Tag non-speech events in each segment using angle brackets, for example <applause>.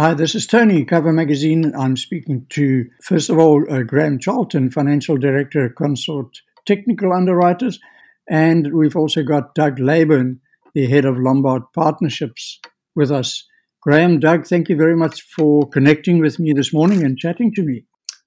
Hi, this is Tony, Cover Magazine. I'm speaking to, first of all, uh, Graham Charlton, Financial Director at Consort Technical Underwriters. And we've also got Doug Leyburn, the head of Lombard Partnerships, with us. Graham, Doug, thank you very much for connecting with me this morning and chatting to me.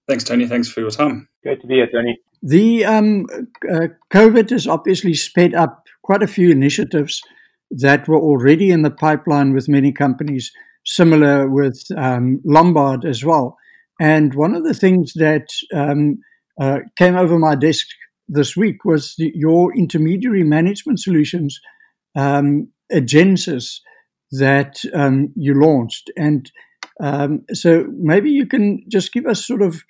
Thanks, Tony. Thanks for your time. Great to be here, Tony. The um, uh, COVID has obviously sped up quite a few initiatives that were already in the pipeline with many companies similar with um, Lombard as well. And one of the things that um, uh, came over my desk this week was the, your intermediary management solutions, um, Agensis, that um, you launched. And um, so maybe you can just give us sort of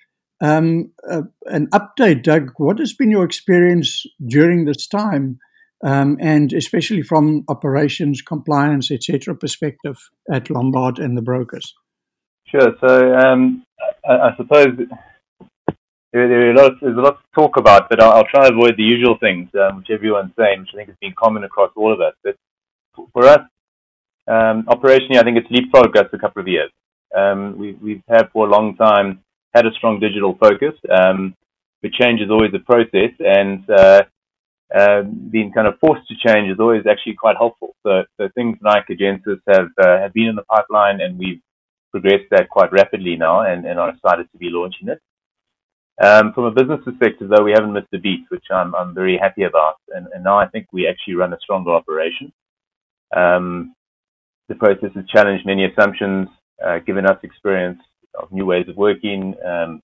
uh, an update, Doug. What has been your experience during this time? Um, and especially from operations, compliance, etc. perspective at Lombard and the brokers? Sure. So um, I, I, suppose there, there a lot of, there's a lot to talk about, but I'll, I'll try to avoid the usual things, um, which everyone's saying, which I think has been common across all of us. But for us, um, operationally, I think it's leapfrogged us a couple of years. Um, we, we've had for a long time had a strong digital focus, um, but change is always a process, and uh, uh, being kind of forced to change is always actually quite helpful. So, so things like Agensis have uh, have been in the pipeline, and we've progressed that quite rapidly now, and, and are excited to be launching it. Um, from a business perspective, though, we haven't missed a beat, which I'm I'm very happy about, and, and now I think we actually run a stronger operation. Um, the process has challenged many assumptions, uh, given us experience of new ways of working, um,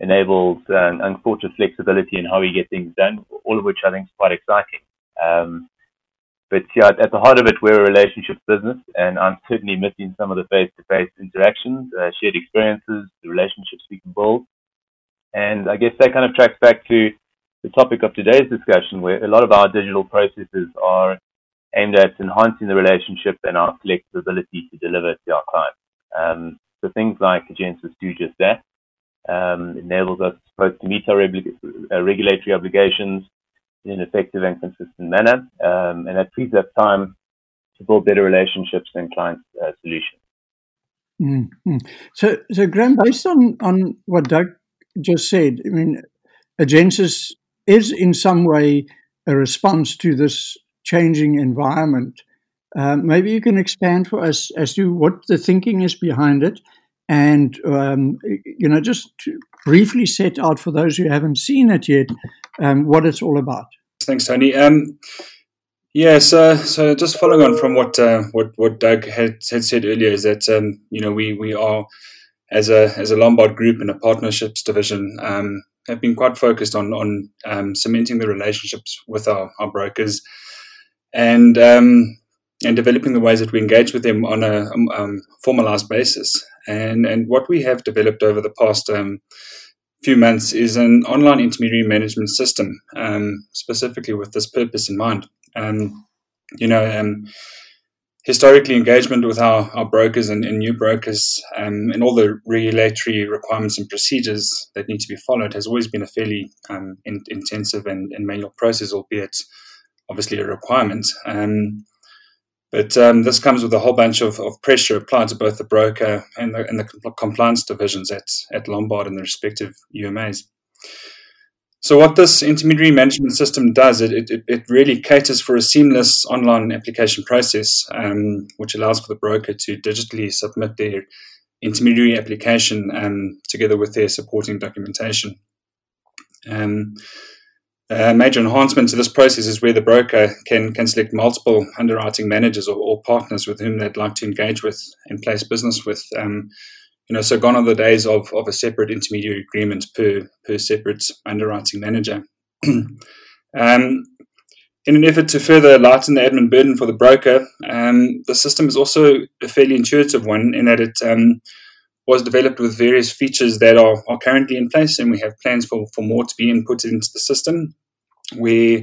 enables uh, unfortunate flexibility in how we get things done, all of which I think is quite exciting. Um, but yeah, at the heart of it, we're a relationship business, and I'm certainly missing some of the face-to-face interactions, uh, shared experiences, the relationships we can build. And I guess that kind of tracks back to the topic of today's discussion, where a lot of our digital processes are aimed at enhancing the relationship and our flexibility to deliver to our clients. Um, so things like Agensis do just that um, enables us both to meet our uh, regulatory obligations in an effective and consistent manner, um, and that frees up time to build better relationships and client uh, solutions. Mm-hmm. So, so Graham, based on, on what Doug just said, I mean, Agensis is in some way a response to this changing environment. Uh, maybe you can expand for us as to what the thinking is behind it and um, you know just briefly set out for those who haven't seen it yet um, what it's all about. Thanks, Tony. Um, yeah, so so just following on from what uh, what what Doug had, had said earlier is that um, you know we we are as a as a Lombard group and a partnerships division um, have been quite focused on on um, cementing the relationships with our, our brokers and and developing the ways that we engage with them on a um, formalized basis. And and what we have developed over the past um, few months is an online intermediary management system, um, specifically with this purpose in mind. Um, you know, um, historically, engagement with our, our brokers and, and new brokers um, and all the regulatory requirements and procedures that need to be followed has always been a fairly in, intensive and, and, manual process, albeit obviously a requirement. Um, but um, this comes with a whole bunch of, of pressure applied to both the broker and the, and the compliance divisions at, at Lombard and the respective UMAs. So, what this intermediary management system does, it, it, it really caters for a seamless online application process, um, which allows for the broker to digitally submit their intermediary application um, together with their supporting documentation. Um, a major enhancement to this process is where the broker can, can select multiple underwriting managers or, or partners with whom they'd like to engage with and place business with. Um, you know, so gone are the days of, of a separate intermediary agreement per per separate underwriting manager. <clears throat> um, in an effort to further lighten the admin burden for the broker, um, the system is also a fairly intuitive one in that it um, was developed with various features that are, are currently in place, and we have plans for, for more to be inputted into the system where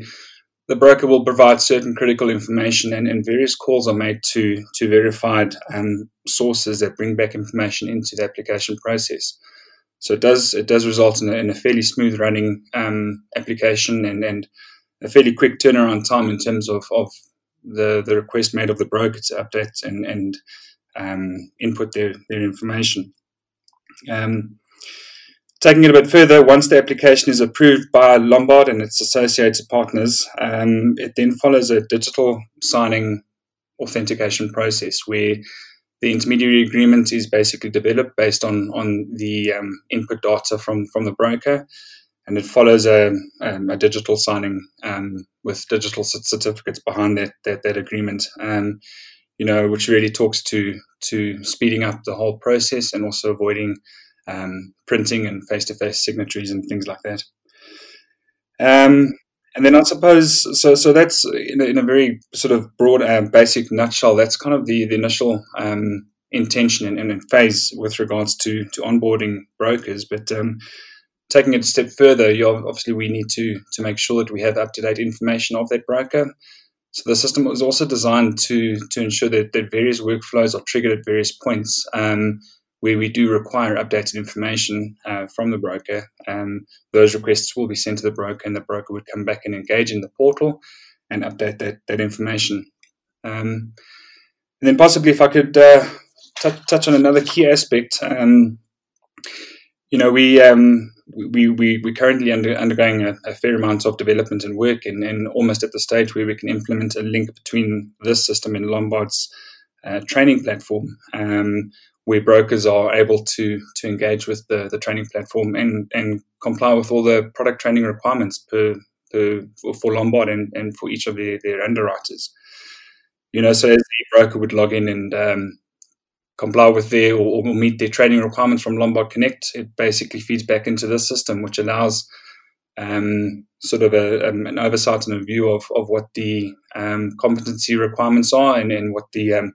the broker will provide certain critical information and, and various calls are made to, to verified um, sources that bring back information into the application process. So it does it does result in a, in a fairly smooth running um, application and, and a fairly quick turnaround time in terms of, of the, the request made of the broker to update and, and um, input their, their information. Um, taking it a bit further, once the application is approved by Lombard and its associated partners, um, it then follows a digital signing authentication process where the intermediary agreement is basically developed based on on the um, input data from from the broker, and it follows a, um, a digital signing um, with digital certificates behind that that, that agreement. Um, you know, which really talks to to speeding up the whole process and also avoiding um, printing and face to face signatories and things like that. Um, and then I suppose so. So that's in a, in a very sort of broad, uh, basic nutshell. That's kind of the the initial um, intention and, and, phase with regards to to onboarding brokers. But um, taking it a step further, obviously we need to to make sure that we have up to date information of that broker. So the system was also designed to to ensure that, that various workflows are triggered at various points. Um, where we do require updated information uh, from the broker, um, those requests will be sent to the broker, and the broker would come back and engage in the portal and update that, that information. Um, and then possibly, if I could uh, touch, touch on another key aspect, um, you know, we um, we we we're currently under, undergoing a, a, fair amount of development and work, and, and almost at the stage where we can implement a link between this system and Lombard's uh, training platform. Um, where brokers are able to to engage with the, the training platform and, and comply with all the product training requirements per, per for Lombard and, and for each of their, their underwriters. You know, so as the broker would log in and um, comply with their or, or, meet their training requirements from Lombard Connect, it basically feeds back into this system, which allows um, sort of a, um, an oversight and a view of, of what the um, competency requirements are and, and what the um,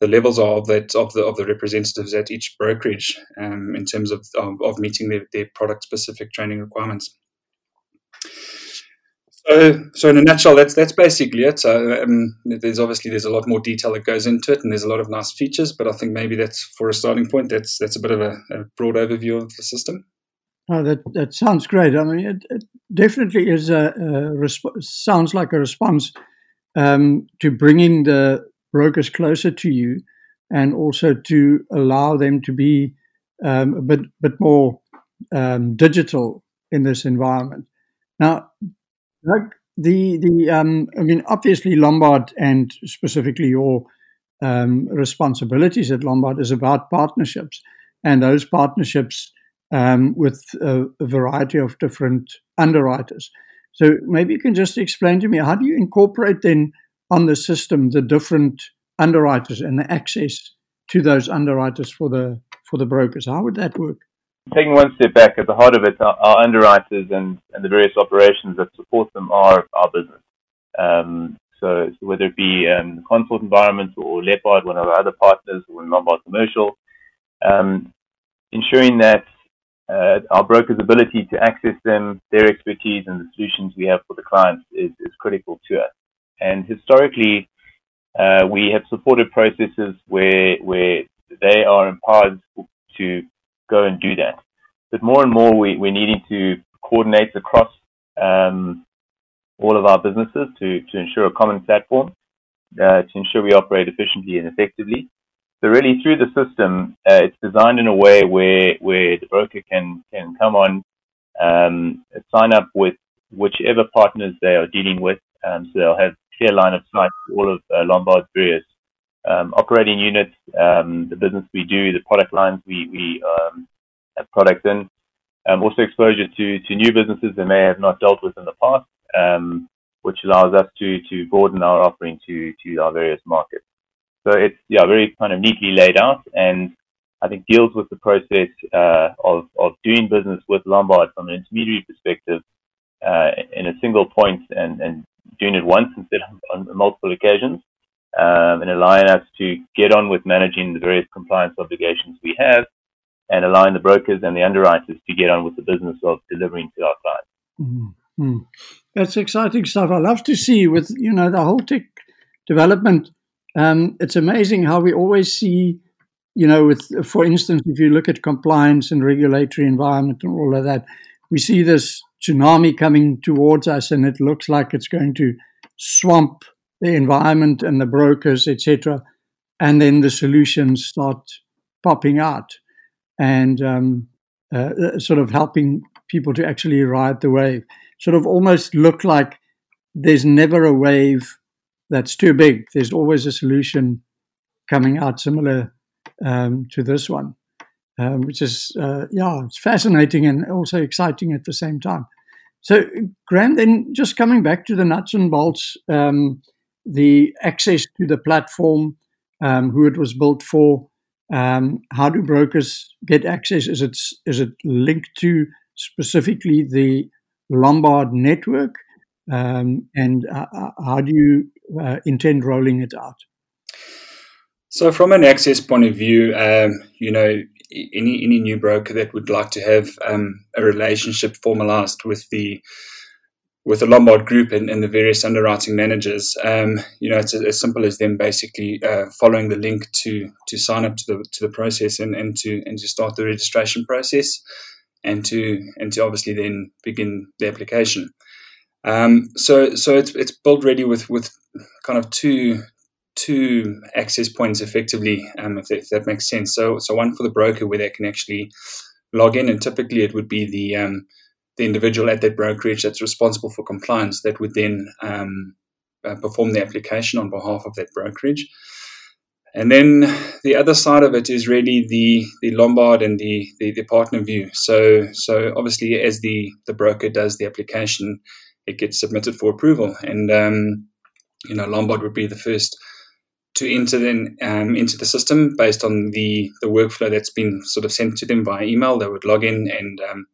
the levels of that of the of the representatives at each brokerage um, in terms of, of, of meeting their, their product specific training requirements. So, so in a nutshell, that's that's basically it. So, um, there's obviously there's a lot more detail that goes into it, and there's a lot of nice features. But I think maybe that's for a starting point. That's that's a bit of a, a broad overview of the system. Oh, that that sounds great. I mean, it, it definitely is a, a resp- sounds like a response um, to bringing the brokers closer to you and also to allow them to be um, a bit, bit more um, digital in this environment. Now, the the um, I mean, obviously Lombard and specifically your um, responsibilities at Lombard is about partnerships, and those partnerships um, with a, a, variety of different underwriters. So maybe you can just explain to me how do you incorporate then on the system the different underwriters and the access to those underwriters for the for the brokers. How would that work? Taking one step back, at the heart of it, our, our underwriters and, and the various operations that support them are our business. Um, so, so, whether it be um, consort environment or Leppard, one of our other partners, or Lombard Commercial, um, ensuring that uh, our brokers' ability to access them, their expertise, and the solutions we have for the clients is, is critical to us. And historically, uh, we have supported processes where where they are empowered to go and do that. But more and more, we, we're needing to coordinate across um, all of our businesses to, to ensure a common platform, uh, to ensure we operate efficiently and effectively. So really, through the system, uh, it's designed in a way where where the broker can can come on, um, sign up with whichever partners they are dealing with. Um, so they'll have clear line of sight to all of uh, Lombard's various um, operating units, um, the business we do, the product lines we, um, have products in, also exposure to, to new businesses they may have not dealt with in the past, which allows us to, to broaden our offering to, to our various markets. So it's yeah very kind of neatly laid out and I think deals with the process uh, of, of doing business with Lombard from an intermediary perspective uh, in a single point and, doing it once instead of on multiple occasions, um, and allowing us to get on with managing the various compliance obligations we have, and allowing the brokers and the underwriters to get on with the business of delivering to our clients. Mm-hmm. That's exciting stuff. I love to see with you know the whole tech development. Um, it's amazing how we always see, you know, with for instance, if you look at compliance and regulatory environment and all of that, we see this tsunami coming towards us, and it looks like it's going to swamp the environment and the brokers, etc. and then the solutions start popping out and um, uh, uh, sort of helping people to actually ride the wave. Sort of almost look like there's never a wave that's too big. There's always a solution coming out similar um, to this one, um, which is, uh, yeah, it's fascinating and also exciting at the same time. So, Graham, then just coming back to the nuts and bolts, um, the access to the platform, um, who it was built for, um, how do brokers get access? Is it is it linked to specifically the Lombard network, um, and uh, uh how do you uh, intend rolling it out? So, from an access point of view, um, you know, any any new broker that would like to have um, a relationship formalized with the with the Lombard Group and, and the various underwriting managers, um, you know, it's as simple as them basically uh, following the link to to sign up to the to the process and, and to and to start the registration process, and to and to obviously then begin the application. Um, so so it's it's built ready with with kind of two two access points effectively, um, if, that, if that makes sense. So so one for the broker where they can actually log in, and typically it would be the um, the individual at that brokerage that's responsible for compliance that would then um, uh, perform the application on behalf of that brokerage. And then the other side of it is really the, the Lombard and the, the, the, partner view. So so obviously as the, the broker does the application, it gets submitted for approval. And um, you know, Lombard would be the first to enter then um, into the system based on the, the workflow that's been sort of sent to them via email. They would log in and um,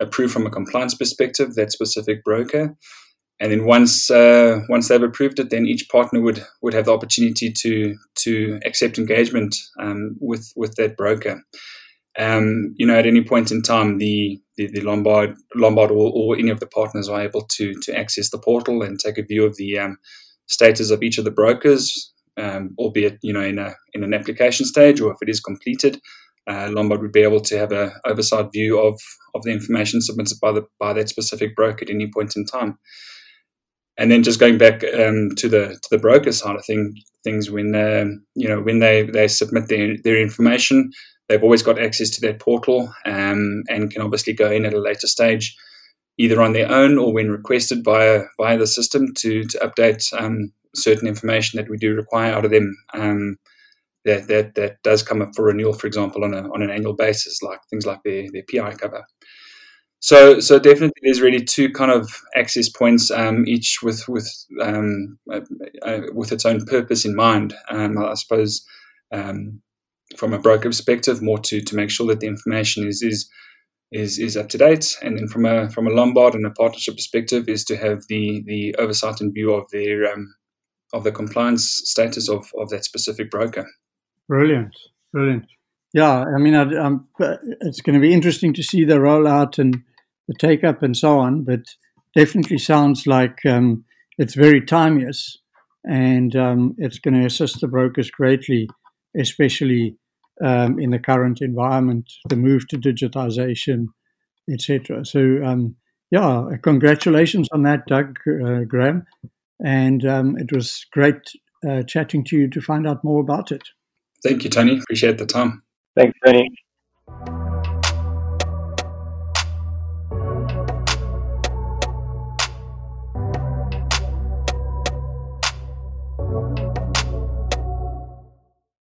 approve from a compliance perspective that specific broker. And then once uh, once they've approved it, then each partner would would have the opportunity to to accept engagement um, with with that broker. Um, you know, at any point in time, the the, the Lombard Lombard or, or, any of the partners are able to to access the portal and take a view of the um, status of each of the brokers, um, albeit you know in a in an application stage or if it is completed uh, Lombard would be able to have a oversight view of of the information submitted by the by that specific broker at any point in time. And then just going back um, to the to the broker side of thing, things when you know when they they submit their their information, they've always got access to that portal um, and can obviously go in at a later stage, either on their own or when requested via via the system to to update um, certain information that we do require out of them um, that that that does come up for renewal, for example, on a on an annual basis, like things like their their PI cover. So so definitely, there's really two kind of access points, um, each with with um, uh, uh, with its own purpose in mind. Um, I suppose um, from a broker perspective, more to to make sure that the information is is is is up to date, and then from a from a Lombard and a partnership perspective, is to have the the oversight and view of their um, of the compliance status of, of that specific broker. Brilliant, brilliant. Yeah, I mean, I, it's going to be interesting to see the rollout and the take up and so on, but definitely sounds like um, it's very timeless and um, it's going to assist the brokers greatly, especially um, in the current environment, the move to digitization, etc. So, um, yeah, congratulations on that, Doug uh, Graham. And um, it was great uh, chatting to you to find out more about it. Thank you, Tony. Appreciate the time. Thanks, Tony.